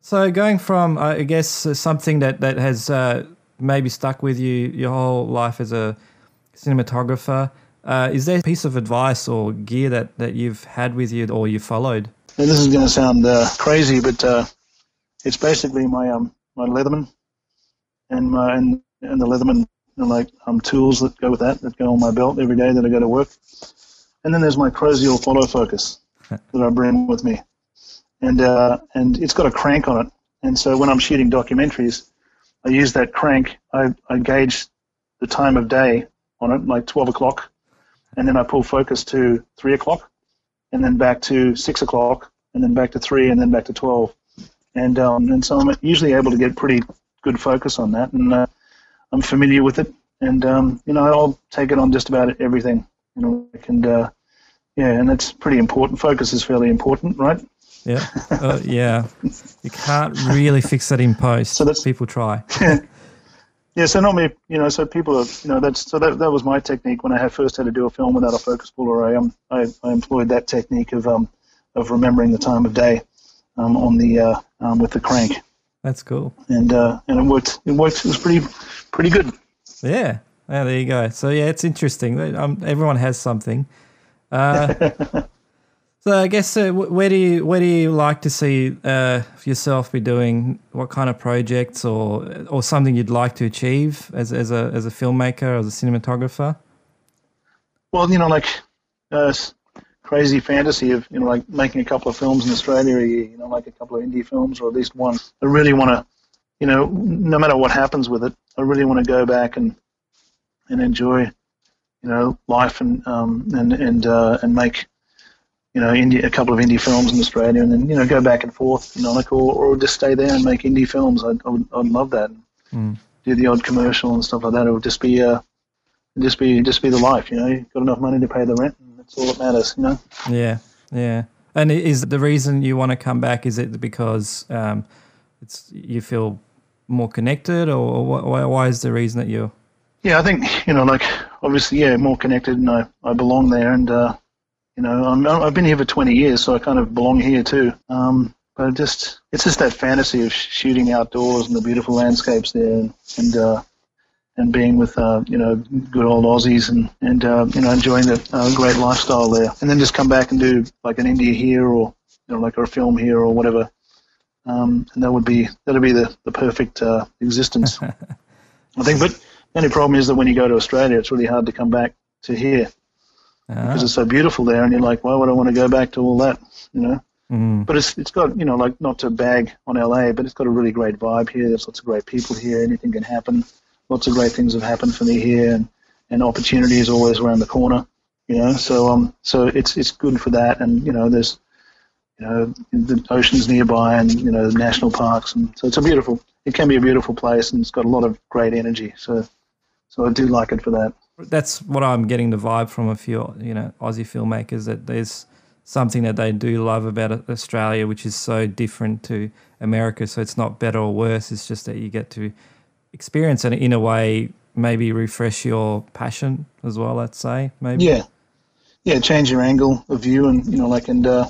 So going from, I guess, uh, something that that has uh, maybe stuck with you your whole life as a cinematographer, uh, is there a piece of advice or gear that that you've had with you or you followed? And this is going to sound uh, crazy, but uh, it's basically my um my Leatherman, and my and, and the Leatherman know, like um, tools that go with that that go on my belt every day that I go to work. And then there's my Chrosziel follow focus that I bring with me, and uh, and it's got a crank on it. And so when I'm shooting documentaries, I use that crank. I, I gauge the time of day on it, like 12 o'clock, and then I pull focus to 3 o'clock, and then back to 6 o'clock, and then back to 3, and then back to 12. And, um, and so I'm usually able to get pretty good focus on that, and uh, I'm familiar with it. And, um, you know, I'll take it on just about everything, you know, and, uh, yeah, and that's pretty important. Focus is fairly important, right? Yeah, uh, yeah. You can't really fix that in post. So that's people try. Yeah, Yeah, so not me, you know. So people are, you know, that's so that, that was my technique when I had first had to do a film without a focus puller. I um I, I employed that technique of um of remembering the time of day, um on the uh um with the crank. That's cool. And uh and it worked. It worked. It was pretty pretty good. Yeah. Yeah. There you go. So yeah, it's interesting. Um, everyone has something. Uh, So I guess uh, where do you where do you like to see uh, yourself be doing? What kind of projects or or something you'd like to achieve as as a as a filmmaker as a cinematographer? Well, you know, like uh, crazy fantasy of you know like making a couple of films in Australia a year. You know, like a couple of indie films or at least one. I really want to, you know, no matter what happens with it, I really want to go back and and enjoy, you know, life and um, and and uh, and make you know, indie, a couple of indie films in Australia, and then you know, go back and forth, you know, like, or, or just stay there and make indie films. I'd, I would, I'd love that. Mm. Do the odd commercial and stuff like that. It would just be, uh, just be, just be the life. You know, you've got enough money to pay the rent, and all that matters. You know. Yeah, yeah. And is the reason you want to come back? Is it because um, it's you feel more connected, or why, why is the reason that you? Yeah, I think you know, like obviously, yeah, more connected, and I, I belong there, and uh, you know, I'm, I've been here for 20 years, so I kind of belong here too. Um, but just it's just that fantasy of shooting outdoors and the beautiful landscapes there, and and, uh, and being with uh, you know good old Aussies and and uh, you know enjoying the uh, great lifestyle there, and then just come back and do like an India here or you know like a film here or whatever. Um, and that would be that'd be the the perfect uh, existence, I think. But the only problem is that when you go to Australia, it's really hard to come back to here because it's so beautiful there, and you're like, why would I want to go back to all that, you know? Mm. But it's it's got you know like not to bag on LA, but it's got a really great vibe here. There's lots of great people here. Anything can happen. Lots of great things have happened for me here, and and opportunity is always around the corner. You know, so um so it's it's good for that, and you know there's you know the oceans nearby, and you know national parks, and so it's a beautiful. It can be a beautiful place, and it's got a lot of great energy. So so I do like it for that that's what I'm getting the vibe from a few you know Aussie filmmakers that there's something that they do love about Australia, which is so different to America. So it's not better or worse. It's just that you get to experience and in a way, maybe refresh your passion as well. Let's say maybe. Yeah, yeah. Change your angle of view, and you know, like, and uh,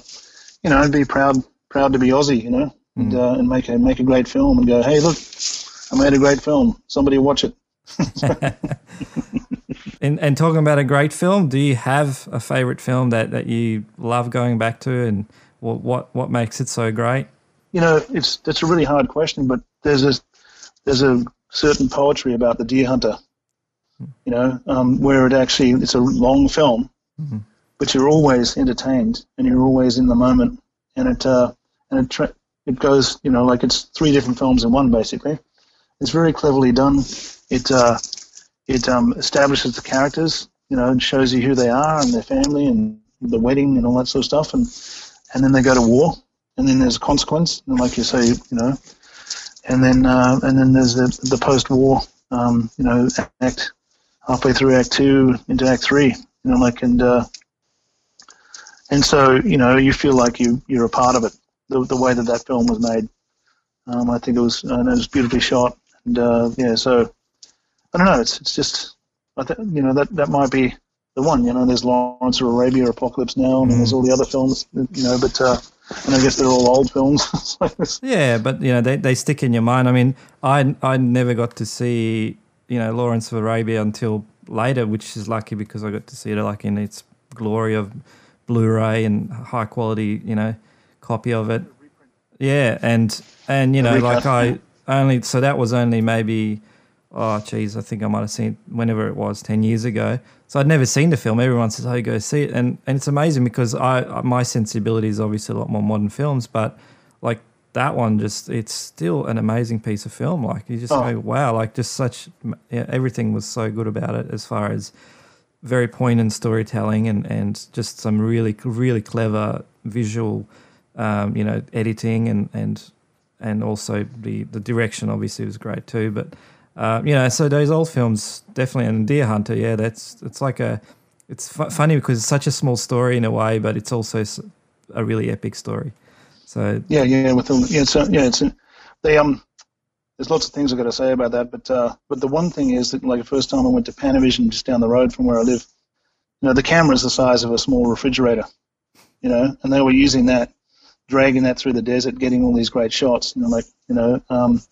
you know, be proud, proud to be Aussie. You know, and, mm. uh, and make a make a great film, and go, hey, look, I made a great film. Somebody watch it. And, and talking about a great film, do you have a favorite film that, that you love going back to, and what, what what makes it so great? You know, it's that's a really hard question, but there's a there's a certain poetry about the deer hunter. You know, um, where it actually it's a long film, mm-hmm. but you're always entertained and you're always in the moment, and it uh, and it tra- it goes you know like it's three different films in one basically. It's very cleverly done. It uh, it um, establishes the characters, you know, and shows you who they are and their family and the wedding and all that sort of stuff, and and then they go to war, and then there's a consequence, and like you say, you know, and then uh, and then there's the the post-war, um, you know, act halfway through Act Two into Act Three, you know, like and uh, and so you know you feel like you you're a part of it. The the way that that film was made, um, I think it was uh, it was beautifully shot, and uh, yeah, so I don't know. It's it's just I think you know that that might be the one. You know, there's Lawrence of Arabia, Apocalypse Now, and mm. there's all the other films. You know, but uh, and I guess they're all old films. yeah, but you know they, they stick in your mind. I mean, I I never got to see you know Lawrence of Arabia until later, which is lucky because I got to see it like in its glory of Blu-ray and high quality, you know, copy of it. Yeah, and and you know, like I only so that was only maybe oh geez, I think I might have seen it whenever it was ten years ago. So I'd never seen the film. Everyone says, "Oh, go see it," and and it's amazing because I my sensibility is obviously a lot more modern films, but like that one, just it's still an amazing piece of film. Like you just Oh. go, wow, like just such yeah, everything was so good about it as far as very poignant storytelling and and just some really really clever visual, um, you know, editing and and and also the the direction obviously was great too. But uh, you know, so those old films definitely and Deer Hunter, yeah, that's it's like a it's fu- funny because it's such a small story in a way, but it's also a really epic story. So Yeah, yeah, with the yeah, so yeah, it's they um. There's lots of things I've got to say about that, but uh, but the one thing is that like the first time I went to Panavision just down the road from where I live, you know, the camera's the size of a small refrigerator, you know, and they were using that, dragging that through the desert, getting all these great shots, you know, like you know, um,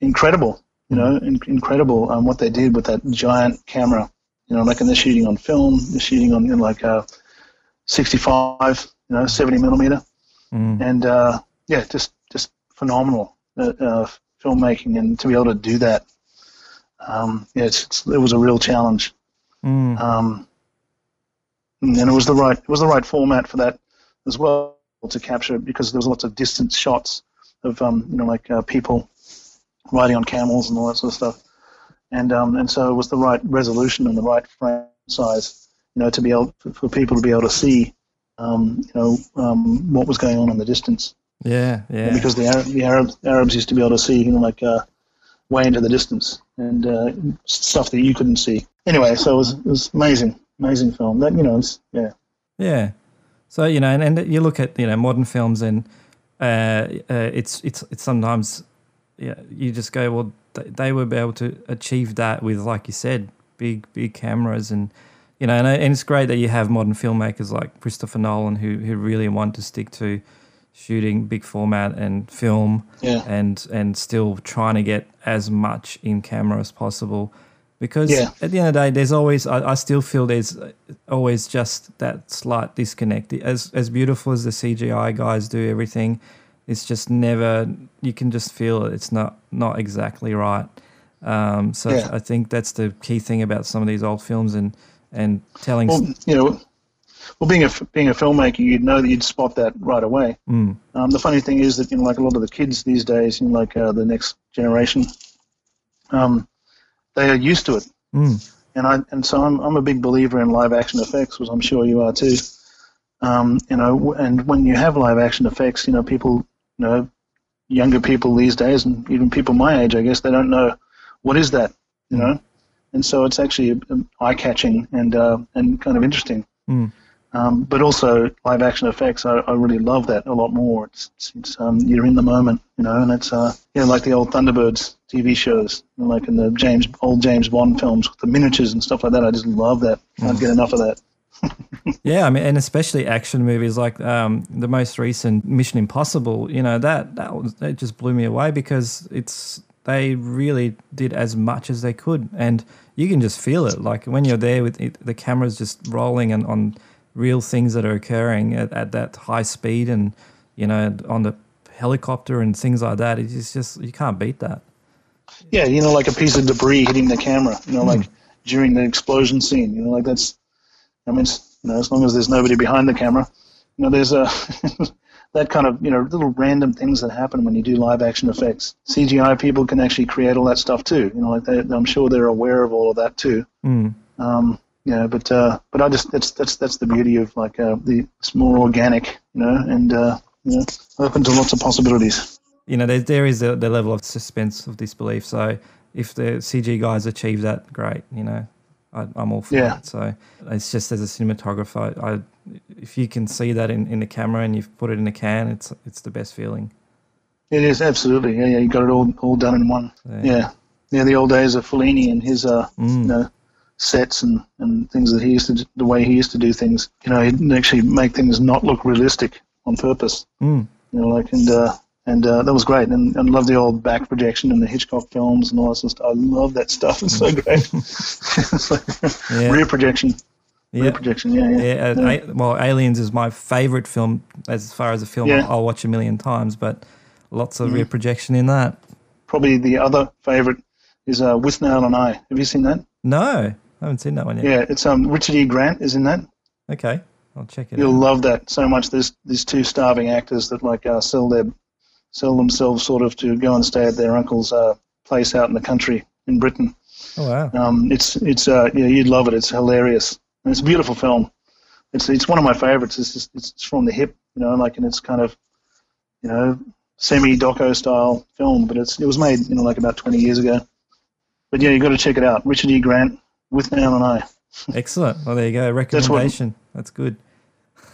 incredible, you know, in, incredible um, what they did with that giant camera, you know, like and they're shooting on film, they're shooting on know, like uh, 65, you know, 70 millimeter. Mm, and uh, yeah, just just phenomenal uh, uh, filmmaking, and to be able to do that, um, yeah, it's, it's, it was a real challenge, mm, um, and it was the right it was the right format for that as well to capture because there was lots of distance shots of um, you know like uh, people riding on camels and all that sort of stuff, and um, and so it was the right resolution and the right frame size, you know, to be able for, people to be able to see. Um, you know um, what was going on in the distance yeah, yeah, because the Arab, the Arabs Arabs used to be able to see, you know, like uh, way into the distance and uh, stuff that you couldn't see. Anyway, so it was it was amazing, amazing film. That you know, it's, yeah, Yeah. So you know, and, and you look at you know modern films, and uh, uh, it's it's it's sometimes yeah, you just go, well, they, would be able to achieve that with, like you said, big big cameras, and you know, and, uh, and it's great that you have modern filmmakers like Christopher Nolan who who really want to stick to shooting big format and film yeah, and and still trying to get as much in camera as possible because Yeah. at the end of the day there's always I, I still feel there's always just that slight disconnect as as beautiful as the cgi guys do everything it's just never you can just feel it it's not not exactly right um, so Yeah. i think that's the key thing about some of these old films and and telling well, you know, well, being a being a filmmaker, you'd know that you'd spot that right away. Mm, Um, the funny thing is that you know, like a lot of the kids these days, you know, like uh, the next generation, um, they are used to it. mm, and I and so I'm I'm a big believer in live action effects, which I'm sure you are too. Um, you know, and when you have live action effects, you know, people, you know, younger people these days, and even people my age, I guess, they don't know what is that, you know, and so it's actually eye catching and uh, and kind of interesting. mm. Um, but also live action effects, I, I really love that a lot more. It's, it's, it's um, you're in the moment, you know, and it's uh, you know like the old Thunderbirds TV shows, you know, like in the James old James Bond films with the miniatures and stuff like that. I just love that. Can't get enough of that. Yeah, I mean, and especially action movies like um, the most recent Mission Impossible. You know that that was that just blew me away because it's they really did as much as they could, and you can just feel it. Like when you're there with it, the cameras just rolling and on real things that are occurring at, at that high speed, and you know on the helicopter and things like that. It's just you can't beat that. Yeah, you know, like a piece of debris hitting the camera. You know, like during the explosion scene. You know, like that's. I mean, you know, as long as there's nobody behind the camera, you know, there's a that kind of you know little random things that happen when you do live action effects. CGI people can actually create all that stuff too. You know, like they, I'm sure they're aware of all of that too. Mm. Um, you know, but uh, but I just that's that's that's the beauty of like uh, the it's more organic, you know, and uh, you know, open to lots of possibilities. you know, there, there is the, the level of suspense of disbelief. So if the CG guys achieve that, great. You know, I, I'm all for Yeah. it. So it's just as a cinematographer, I, if you can see that in, in the camera and you've put it in a can, it's it's the best feeling. It is absolutely yeah yeah you got it all all done in one. So, Yeah, yeah. The old days of Fellini and his uh, Mm. you know sets and, and things that he used to do, the way he used to do things. You know, he'd actually make things not look realistic on purpose. Mm. You know, like and uh, and uh, that was great. And and love the old back projection and the Hitchcock films and all that sort of stuff. I love that stuff. It's so great. it's like Yeah. rear projection, rear Yeah. projection. Yeah, yeah. Yeah, uh, A- well, Aliens is my favorite film as far as a film Yeah. I'll watch a million times, but lots of rear projection in that. probably the other favourite is uh, Withnail and I. Have you seen that? No, I haven't seen that one yet. Yeah, it's um Richard E. Grant is in that. Okay, I'll check it You'll out. love that so much. There's these two starving actors that like uh, sell their sell themselves sort of to go and stay at their uncle's uh, place out in the country in Britain. Oh wow. Um, it's it's uh, yeah, you'd love it. It's hilarious. And it's a beautiful film. It's it's one of my favorites. It's just, it's from the hip, you know, like and it's kind of you know semi doco style film, but it's it was made you know like about 20 years ago. But yeah, you've got to check it out. Richard E. Grant Withnail and I. Excellent. Well, there you go. Recommendation. That's, good.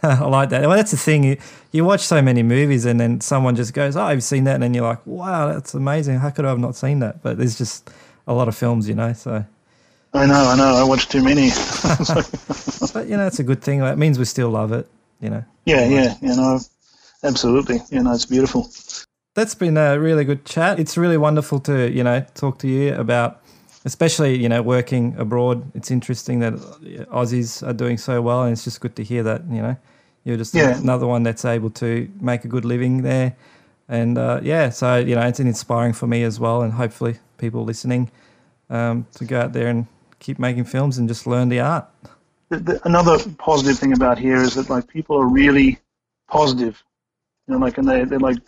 I like that. Well, that's the thing. You, you watch so many movies and then someone just goes, Oh, I've seen that. And then you're like, Wow, that's amazing. How could I have not seen that? But there's just a lot of films, you know. So, I know, I know. I watch too many. but, you know, it's a good thing. It means we still love it, you know. yeah, yeah, you know, absolutely. You know, it's beautiful. That's been a really good chat. It's really wonderful to, you know, talk to you about, especially, you know, working abroad. It's interesting that Aussies are doing so well. And it's just good to hear that, you know, you're just Yeah. another one that's able to make a good living there. And uh, yeah, so, you know, it's inspiring for me as well. And hopefully people listening um, to go out there and keep making films and just learn the art. the, the, another positive thing about here is that like people are really positive, you know, like and they they're like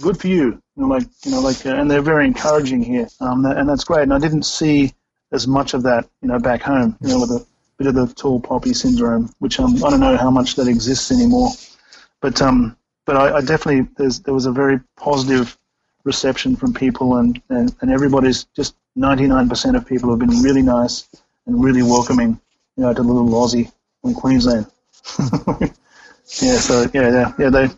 good for you, like you know, like uh, and they're very encouraging here, um, and that's great. And I didn't see as much of that, you know, back home, you know, with a bit of the tall poppy syndrome, which um, I don't know how much that exists anymore, but um, but I, I definitely there was a very positive reception from people, and and, and everybody's just 99% of people have been really nice and really welcoming you know, to little Aussie in Queensland. yeah, so yeah, yeah, yeah, they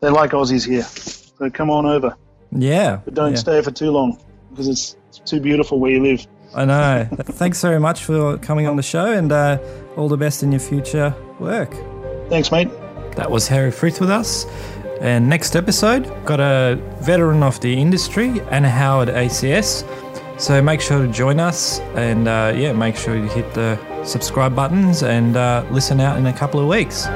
they like Aussies here. So come on over, Yeah. but don't yeah. stay for too long because it's, it's too beautiful where you live. I know. Thanks very much for coming on the show and uh, all the best in your future work. Thanks, mate. That was Harry Frith with us. And next episode, got a veteran of the industry, Anna Howard ACS. So make sure to join us and uh, yeah, make sure you hit the subscribe buttons and uh, listen out in a couple of weeks.